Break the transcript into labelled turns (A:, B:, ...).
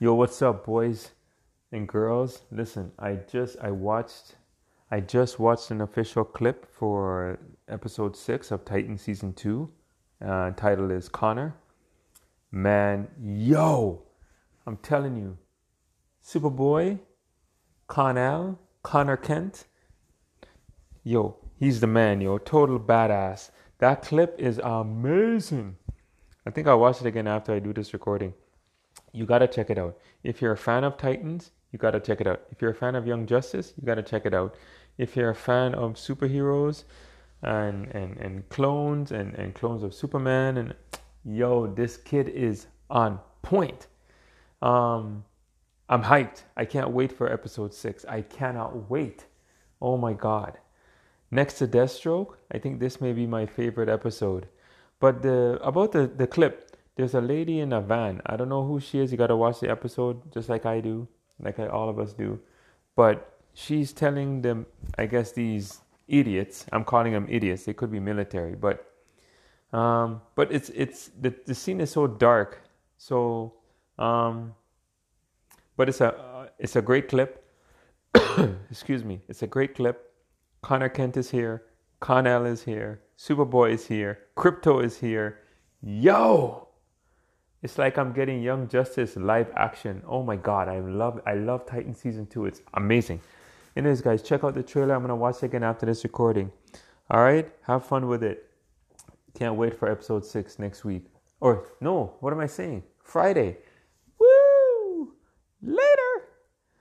A: Yo, what's up, boys and girls? Listen, I just I watched I just watched an official clip for episode six of Titan season two. Uh, title is Conner. Man, yo, I'm telling you, Superboy, Kon-El, Conner Kent. Yo, he's the man, yo, total badass. That clip is amazing. I think I'll watch it again after I do this recording you got to check it out. If you're a fan of Titans, you got to check it out. If you're a fan of Young Justice, you got to check it out. If you're a fan of superheroes and and and clones and and clones of Superman and yo, this kid is on point. Um I'm hyped. I can't wait for episode 6. I cannot wait. Oh my god. Next to Deathstroke, I think this may be my favorite episode. But the about the the clip there's a lady in a van. I don't know who she is. You got to watch the episode just like I do, like all of us do. But she's telling them, I guess these idiots. I'm calling them idiots. They could be military, but um, but it's it's the the scene is so dark. So um, but it's a uh, it's a great clip. Excuse me. It's a great clip. Conner Kent is here. Kon-El is here. Superboy is here. Krypto is here. Yo, it's like I'm getting Young Justice live action. Oh my god, I love I love Titan season two. It's amazing. Anyways, guys, check out the trailer. I'm gonna watch it again after this recording. All right, have fun with it. Can't wait for episode six next week. Or no, what am I saying? Friday. Woo! Later.